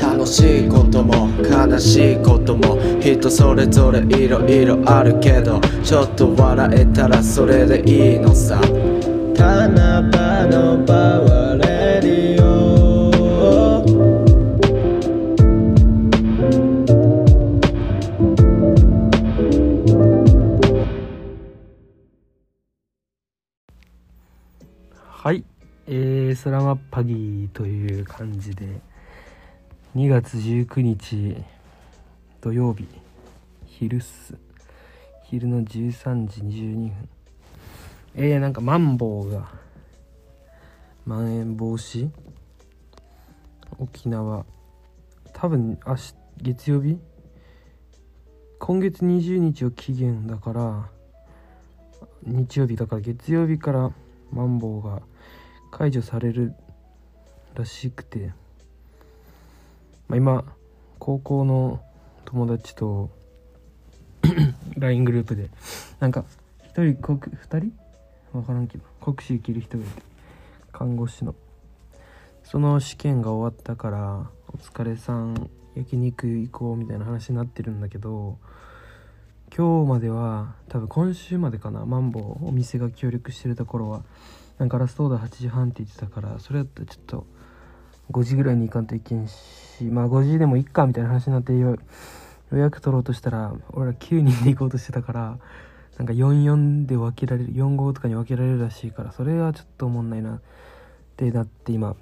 楽しいことも悲しいことも人それぞれいろいろあるけどちょっと笑えたらそれでいいのさ。七夕のパワはい、えー、スラマッパギーという感じで2月19日土曜日昼っす。昼の13時22分。えー、なんかマンボウがまん延防止？沖縄。多分明日月曜日？今月20日を期限だから日曜日だから月曜日からマンボウが解除されるらしくて、まあ、今高校の友達と LINE グループでなんか1人国2人？分からんけど国試受ける人がいて看護師の。その試験が終わったからお疲れさん焼肉行こうみたいな話になってるんだけど今日までは多分今週までかなマンボウお店が協力してるところはなんかラストオーダー8時半って言ってたからそれだったらちょっと5時ぐらいに行かんといけんしまあ5時でもいっかみたいな話になって予約取ろうとしたら俺ら9人で行こうとしてたからなんか44で分けられる4号とかに分けられるらしいからそれはちょっと思んないなってなって今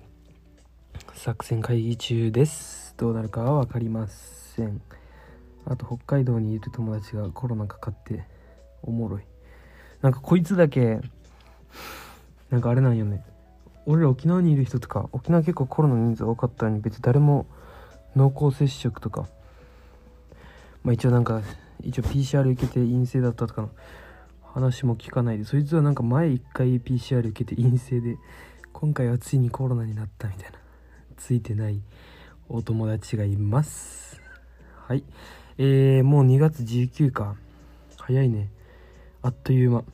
作戦会議中です。どうなるかは分かりません。あと北海道にいる友達がコロナかかっておもろい。なんかこいつだけなんかあれなんよね。俺ら沖縄にいる人とか沖縄結構コロナの人数多かったのに別に誰も濃厚接触とかまあ一応なんか一応 PCR 受けて陰性だったとかの話も聞かないでそいつはなんか前1回 PCR 受けて陰性で今回はついにコロナになったみたいなついてないお友達がいます。はい。えー、もう2月19か早いね。あっという間。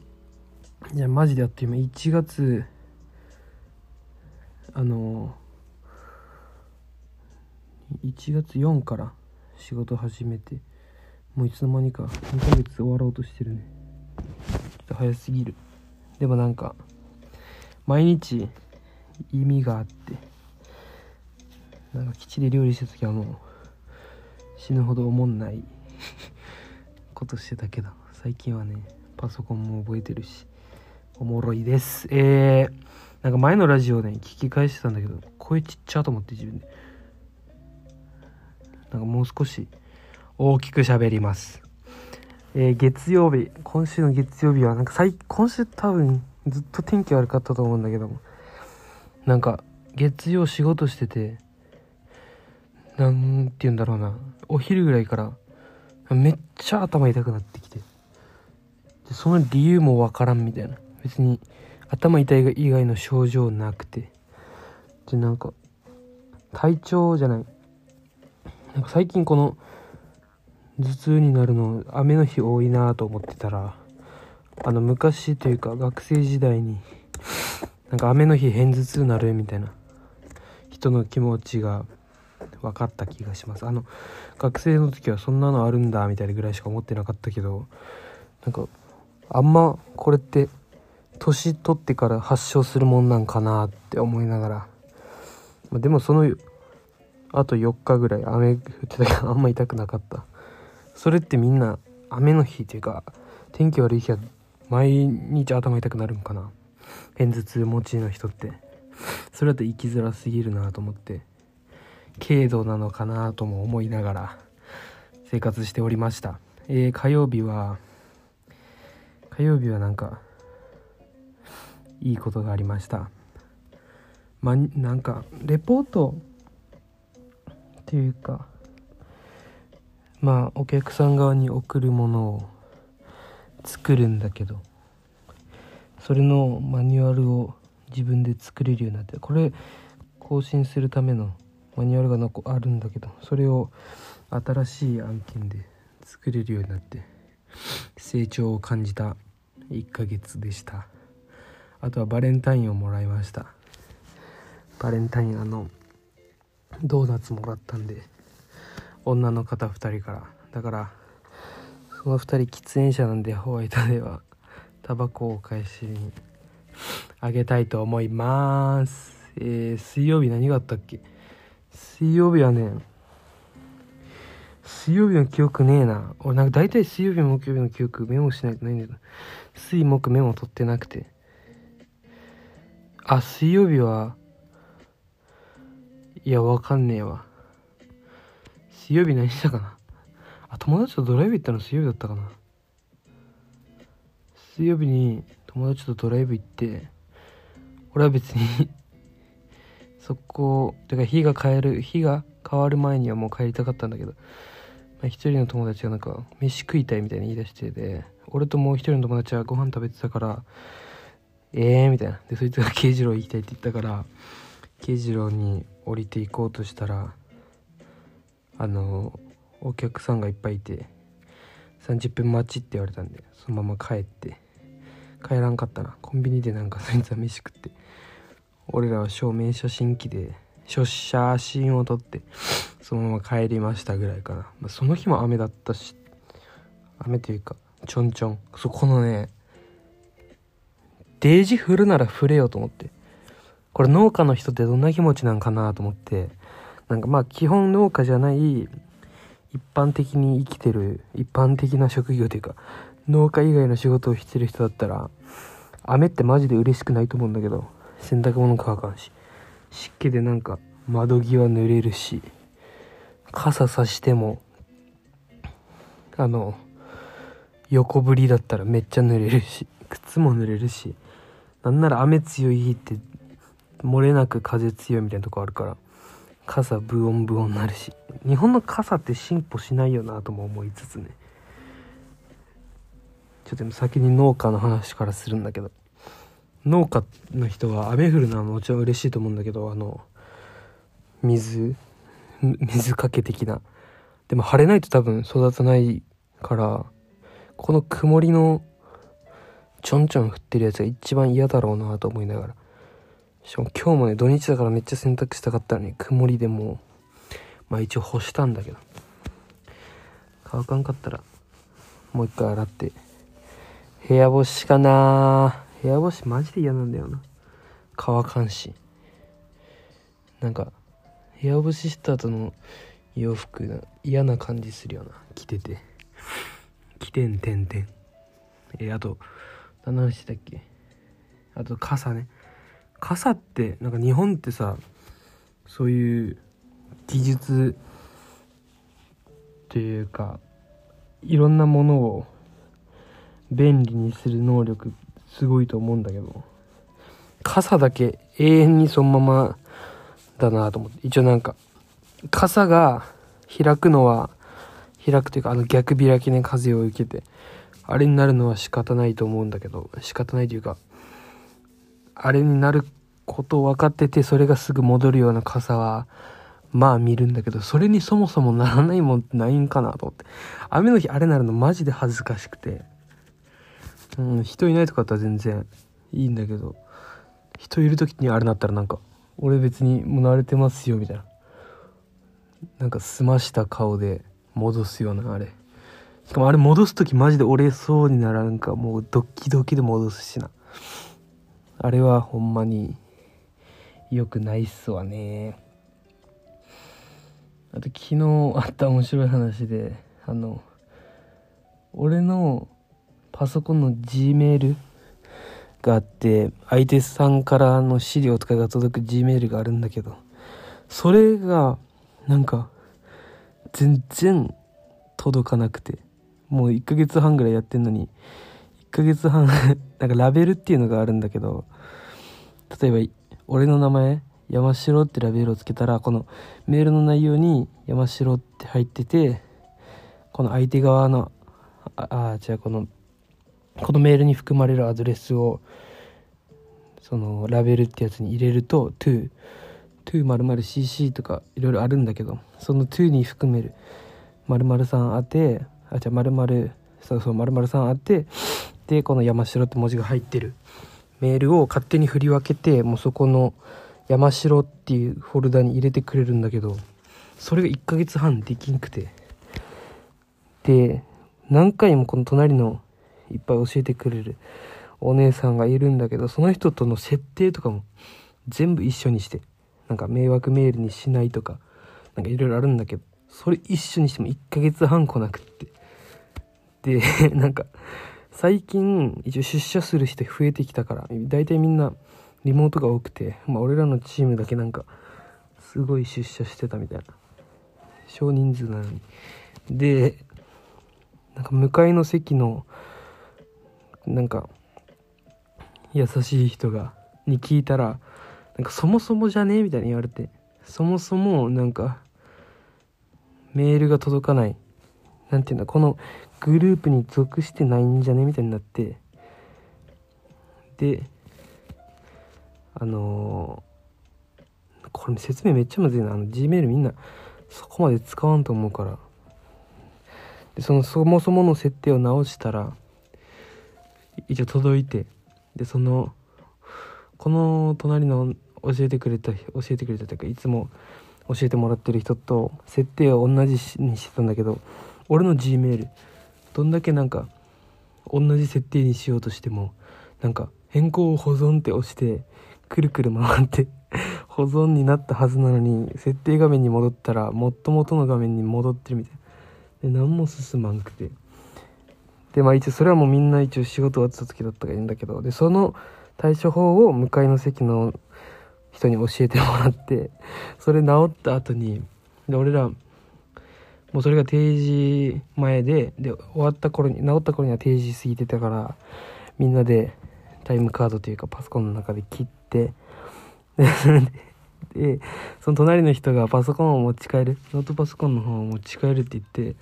いやマジであっという間。1月あの1月4から仕事始めてもういつの間にか2ヶ月終わろうとしてるね。ちょっと早すぎる。でもなんか毎日意味があってなんか基地で料理した時はもう死ぬほど思んない ことしてたけど最近はねパソコンも覚えてるし。おもろいです。えー、なんか前のラジオね聞き返してたんだけど声ちっちゃと思って自分で。なんかもう少し大きく喋ります。えー、月曜日今週の月曜日はなんか最今週多分ずっと天気悪かったと思うんだけども。なんか月曜仕事しててなんて言うんだろうな。お昼ぐらいからめっちゃ頭痛くなってきて。でその理由もわからんみたいな。別に頭痛い以外の症状なくて。でなんか体調じゃない。なんか最近この頭痛になるの雨の日多いなと思ってたらあの昔というか学生時代になんか雨の日偏頭痛になるみたいな人の気持ちが分かった気がします。あの学生の時はそんなのあるんだみたいなぐらいしか思ってなかったけどなんかあんまこれって年取ってから発症するもんなんかなって思いながら、まあ、でもそのあと4日ぐらい雨降ってたけど あんま痛くなかった。それってみんな雨の日っていうか天気悪い日は毎日頭痛くなるんかな。偏頭痛持ちの人って。それだと生きづらすぎるなと思って。軽度なのかなとも思いながら生活しておりました。えー、火曜日は火曜日はなんかいいことがありました。まあなんかレポートっていうかまあお客さん側に送るものを作るんだけどそれのマニュアルを自分で作れるようになってこれ更新するためのマニュアルがあるんだけどそれを新しい案件で作れるようになって成長を感じた1ヶ月でした。あとはバレンタインをもらいました。バレンタインあのドーナツもらったんで女の方2人から。だからその2人喫煙者なんでホワイトではタバコをお返しにあげたいと思います。えー、水曜日何があったっけ？水曜日はね水曜日の記憶ねえな。俺なんか大体水曜日木曜日の記憶メモしないとないんだけど水木メモ取ってなくて。あ水曜日はいやわかんねえわ。水曜日何したかな？あ友達とドライブ行ったの水曜日だったかな？水曜日に友達とドライブ行って俺は別に そこてか日が変える日が変わる前にはもう帰りたかったんだけど、まあ、一人の友達がなんか飯食いたいみたいに言い出してで俺ともう一人の友達はご飯食べてたからええー、みたいな。でそいつが慶次郎行きたいって言ったから慶次郎に降りていこうとしたらあのお客さんがいっぱいいて30分待ちって言われたんでそのまま帰って帰らんかったな。コンビニでなんかそいつは飯食って俺らは証明写真機で写真を撮ってそのまま帰りましたぐらいかな、まあ、その日も雨だったし雨というかちょんちょん。そこのねデージ降るなら降れよと思って。これ農家の人ってどんな気持ちなんかなと思って。なんかまあ基本農家じゃない一般的に生きてる一般的な職業というか農家以外の仕事をしてる人だったら雨ってマジで嬉しくないと思うんだけど洗濯物乾かんし湿気でなんか窓際濡れるし傘さしてもあの横振りだったらめっちゃ濡れるし靴も濡れるしなんなら雨強い日って漏れなく風強いみたいなとこあるから傘ブオンブオンになるし。日本の傘って進歩しないよなとも思いつつね。ちょっと先に農家の話からするんだけど。農家の人は雨降るのはもちろん嬉しいと思うんだけどあの水水かけ的な。でも晴れないと多分育たないからこの曇りのちょんちょん降ってるやつが一番嫌だろうなと思いながら。しかも今日もね土日だからめっちゃ洗濯したかったのに曇りでもうまあ一応干したんだけど。乾かんかったらもう一回洗って。部屋干しかな。部屋干しマジで嫌なんだよな。乾かんし。なんか部屋干しした後の洋服が嫌な感じするよな。着てて。着てんてんてん。え、あと何の話だっけ？あと傘ね。傘ってなんか日本ってさそういう技術というかいろんなものを便利にする能力すごいと思うんだけど傘だけ永遠にそのままだなと思って。一応なんか傘が開くのは開くというかあの逆開きね風を受けて。あれになるのは仕方ないと思うんだけど仕方ないというかあれになることを分かっててそれがすぐ戻るような傘はまあ見るんだけどそれにそもそもならないもんってないんかなと思って。雨の日あれなるのマジで恥ずかしくて。うん人いないとかだったら全然いいんだけど人いる時にあれなったらなんか俺別にもう慣れてますよみたいな。なんか澄ました顔で戻すようなあれ。しかもあれ戻す時マジで折れそうにならんかもうドッキドキで戻すしな。あれはほんまに良くないっすわね。あと昨日あった面白い話であの俺のパソコンの G メールがあって相手さんからの資料とかが届く G メールがあるんだけどそれがなんか全然届かなくて。もう1ヶ月半ぐらいやってんのに1ヶ月半 なんかラベルっていうのがあるんだけど例えば俺の名前山城ってラベルをつけたらこのメールの内容に山城って入っててこの相手側のああじゃこのこのメールに含まれるアドレスをそのラベルってやつに入れると to to○○cc とかいろいろあるんだけどその to に含める〇〇さんあてあじゃあ〇〇そうそう〇〇さんあってでこの山城って文字が入ってる。メールを勝手に振り分けてもうそこの山城っていうフォルダに入れてくれるんだけどそれが1ヶ月半できんくて。で何回もこの隣のいっぱい教えてくれるお姉さんがいるんだけどその人との設定とかも全部一緒にしてなんか迷惑メールにしないとかなんかいろいろあるんだけどそれ一緒にしても1ヶ月半来なくって。で なんか最近一応出社する人増えてきたから大体みんなリモートが多くて、まあ、俺らのチームだけなんかすごい出社してたみたいな。少人数なのに。でなんか向かいの席のなんか優しい人がに聞いたらなんかそもそもじゃね？えみたいに言われて。そもそもなんかメールが届かない。なんていうんだこのグループに属してないんじゃね？みたいになって。であのー、これ説明めっちゃむずいな。あの Gmail みんなそこまで使わんと思うから。でそのそもそもの設定を直したら一応届いて。でそのこの隣の教えてくれた教えてくれたというかいつも教えてもらってる人と設定を同じにしてたんだけど俺の G メールどんだけなんか同じ設定にしようとしてもなんか変更を保存って押してくるくる回って保存になったはずなのに設定画面に戻ったらもっともとの画面に戻ってるみたいで何も進まんくて。でまあ一応それはもうみんな一応仕事終わってた時だったからいいんだけどでその対処法を向かいの席の人に教えてもらってそれ治った後にで俺らもうそれが定時前でで終わった頃に治った頃には定時過ぎてたからみんなでタイムカードというかパソコンの中で切って でその隣の人がパソコンを持ち帰るノートパソコンの方を持ち帰るって言って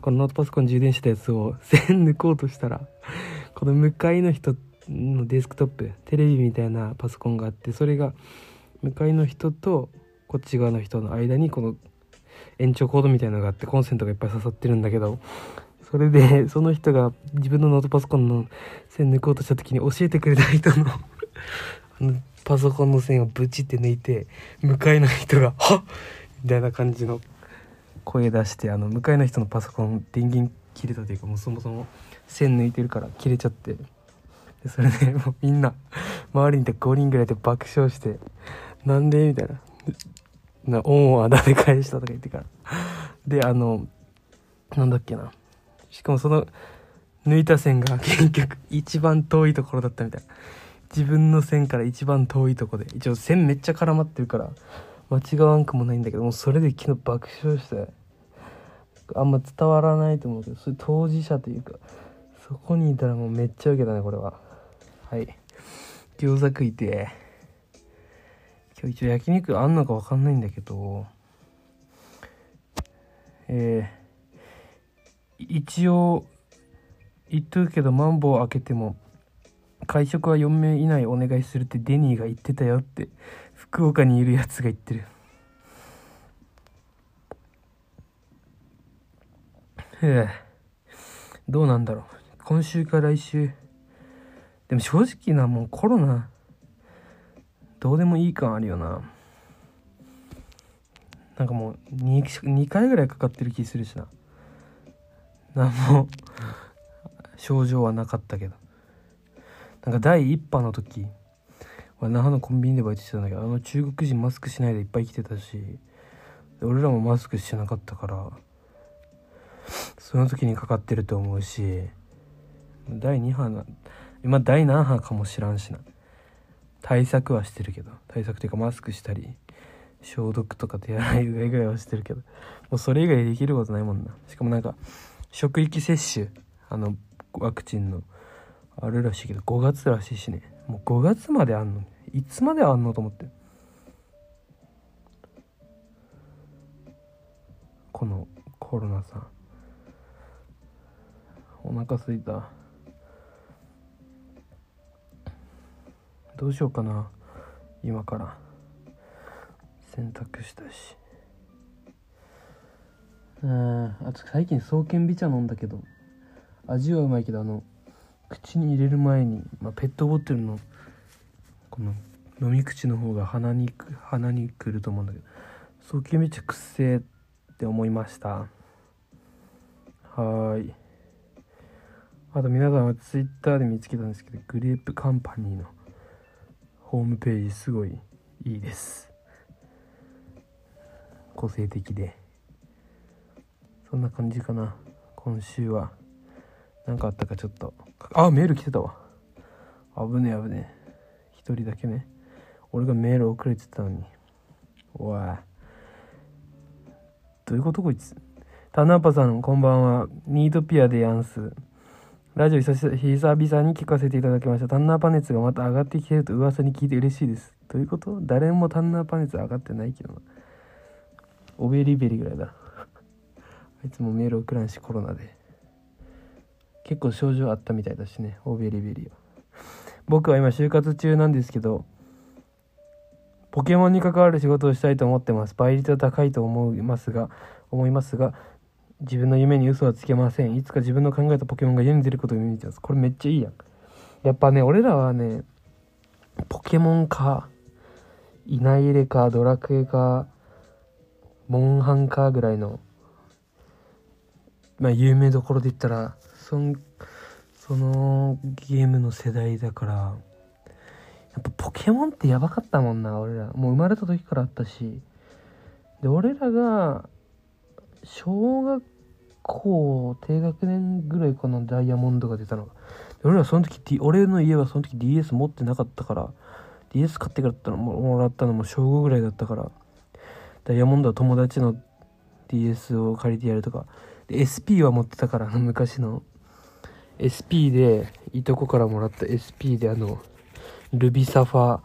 このノートパソコン充電したやつを線抜こうとしたらこの向かいの人のデスクトップテレビみたいなパソコンがあってそれが向かいの人とこっち側の人の間にこの延長コードみたいなのがあってコンセントがいっぱい刺さってるんだけどそれで その人が自分のノートパソコンの線抜こうとした時に教えてくれた人の あのパソコンの線をブチって抜いて向かいの人が「はっ!」みたいな感じの声出してあの向かいの人のパソコン電源切れたというかもうそもそも線抜いてるから切れちゃってでそれでもうみんな周りにいた5人ぐらいで爆笑して「なんで?」みたいな「な恩をあだで返した」とか言ってから。であのなんだっけな。しかもその抜いた線が結局一番遠いところだったみたい。な自分の線から一番遠いとこで。一応線めっちゃ絡まってるから間違わんくもないんだけどもうそれで昨日爆笑してあんま伝わらないと思うけどそれ当事者というかそこにいたらもうめっちゃウケたねこれは。はい。餃子食いて今日一応焼肉あんのか分かんないんだけどえー、一応言っとくけどマンボウ開けても会食は4名以内お願いするってデニーが言ってたよって福岡にいるやつが言ってる。へえどうなんだろう。今週か来週。でも正直なもうコロナどうでもいい感あるよな。なんかもう 2, 2回ぐらいかかってる気するしな。何も症状はなかったけど。なんか第1波の時俺那覇のコンビニでバイトしてたんだけどあの中国人マスクしないでいっぱい来てたし俺らもマスクしてなかったからその時にかかってると思うし第2波な今第何波かも知らんしな。対策はしてるけど対策というかマスクしたり消毒とか手洗いうがいぐらいはしてるけどもうそれ以外できることないもんな。しかもなんか職域接種あのワクチンのあるらしいけど5月らしいしね。もう5月まであんのいつまであんのと思って。このコロナさん。お腹すいた。どうしようかな。今から。洗濯したし。うん。あと最近爽健美茶飲んだけど。味はうまいけどあの口に入れる前に、まあ、ペットボトルのこの飲み口の方が鼻に鼻にくると思うんだけど。早急めっちゃくっせえって思いました。はーい。あと皆さんはツイッターで見つけたんですけどグレープカンパニーのホームページすごいいいです。個性的で。そんな感じかな。今週は。何かあったか？ちょっと。あメール来てたわ。危ねえ危ねえ。一人だけね。俺がメール送れてたのに。おい。どういうことこいつ？タナパさんこんばんは。ニートピアでやんす。ラジオ久々に聞かせていただきました。タンナーパ熱がまた上がってきてると噂に聞いて嬉しいです。どういうこと誰もタンナーパ熱上がってないけどな。おべりべりぐらいだ。あ いつもメール送らんしコロナで。結構症状あったみたいだしね。オベリベリは僕は今就活中なんですけどポケモンに関わる仕事をしたいと思ってます。倍率は高いと思いますが思いますが自分の夢に嘘はつけません。いつか自分の考えたポケモンが世に出ることを夢見てます。これめっちゃいいやん。やっぱね俺らはねポケモンかいない入れかドラクエかモンハンかぐらいのまあ有名どころで言ったらそんそのゲームの世代だからやっぱポケモンってやばかったもんな俺ら。もう生まれた時からあったし。で俺らが小学校低学年ぐらいかなダイヤモンドが出たのが。俺らその時、俺の家はその時 DS 持ってなかったから DS 買ってからったのもらったのも小5ぐらいだったからダイヤモンドは友達の DS を借りてやるとか。で SP は持ってたから昔の。SP でいとこからもらった。SP であのルビサファ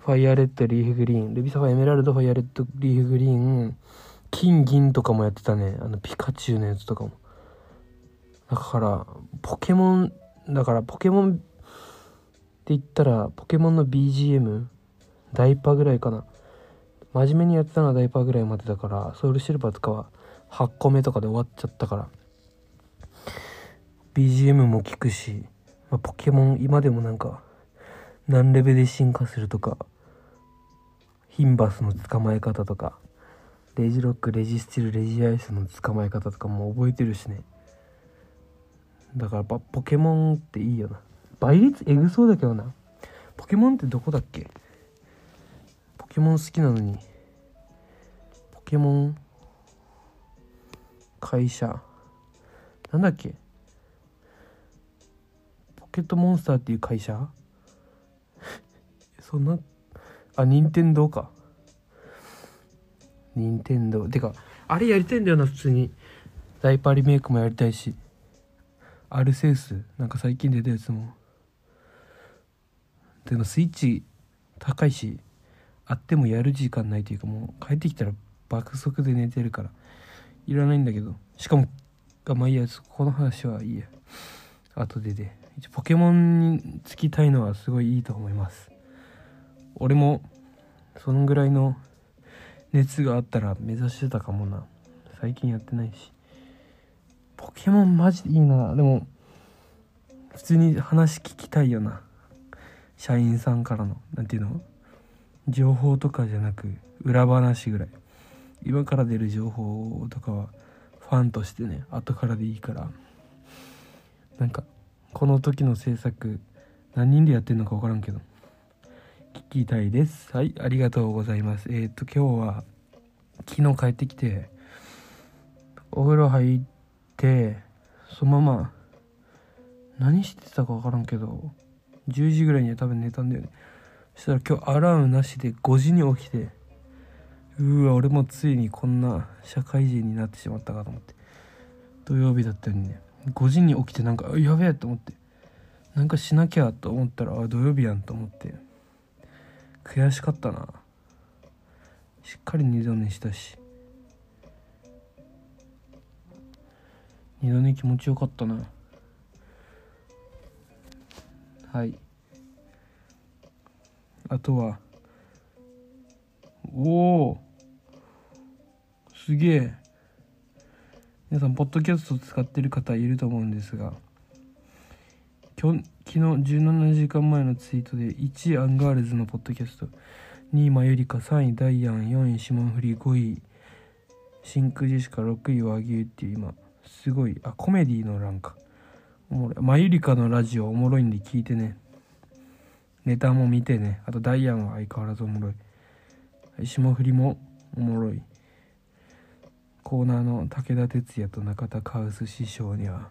ファイアレッドリーフグリーン。ルビサファエメラルドファイアレッドリーフグリーン金銀とかもやってたね。あのピカチュウのやつとかも。だからポケモンだからポケモンって言ったらポケモンの BGM ダイパぐらいかな。真面目にやってたのはダイパーぐらいまでだからソウルシルバーとかは8個目とかで終わっちゃったから。BGM も聞くし、まあ、ポケモン今でもなんか何レベルで進化するとかヒンバスの捕まえ方とかレジロックレジスティルレジアイスの捕まえ方とかも覚えてるしね。だからポケモンっていいよな。倍率エグそうだけどな。ポケモンってどこだっけ？ポケモン好きなのに。ポケモン会社。なんだっけ？ポケットモンスターっていう会社？そんな？あ任天堂か。任天堂てかあれやりたいんだよな普通に。ダイパーリメイクもやりたいし。アルセウスなんか最近出たやつも。でもスイッチ高いしあってもやる時間ないというかもう帰ってきたら爆速で寝てるから。いらないんだけど。しかもあまあいいやこの話はいいや。後でで。ポケモンにつきたいのはすごいいいと思います。俺もそのぐらいの熱があったら目指してたかもな。最近やってないし。ポケモンマジでいいな。でも普通に話聞きたいよな。社員さんからの。何ていうの？情報とかじゃなく裏話ぐらい。今から出る情報とかはファンとしてね後からでいいから。なんかこの時の制作何人でやってんのか分からんけど。聞きたいです。はいありがとうございます。えっ、と今日は昨日帰ってきてお風呂入ってそのまま何してたか分からんけど10時ぐらいには多分寝たんだよね。そしたら今日アラームなしで5時に起きてうわ俺もついにこんな社会人になってしまったかと思って土曜日だったのにね。5時に起きてなんかやべえと思ってなんかしなきゃと思ったらあ土曜日やんと思って。悔しかったな。しっかり二度寝したし。二度寝気持ちよかったな。はい。あとは。おおすげえ。皆さんポッドキャスト使ってる方いると思うんですが。去昨日17時間前のツイートで1位アンガールズのポッドキャスト。2位マユリカ3位ダイアン4位霜降り5位真空ジェシカ6位和牛っていう今すごいあコメディの欄か。おもろい。マユリカのラジオおもろいんで聞いてね。ネタも見てね。あとダイアンは相変わらずおもろい。霜降りもおもろい。コーナーの武田鉄矢と中田カウス師匠には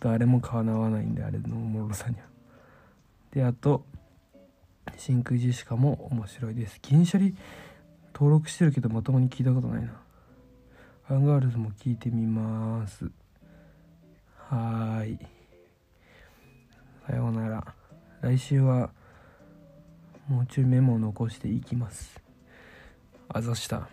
誰もかなわないんであれのおもろさには。であと真空ジェシカも面白いです。銀シャリ登録してるけどまともに聞いたことないな。アンガールズも聞いてみます。はーい。さようなら。来週はもうちょいメモを残していきます。あざした。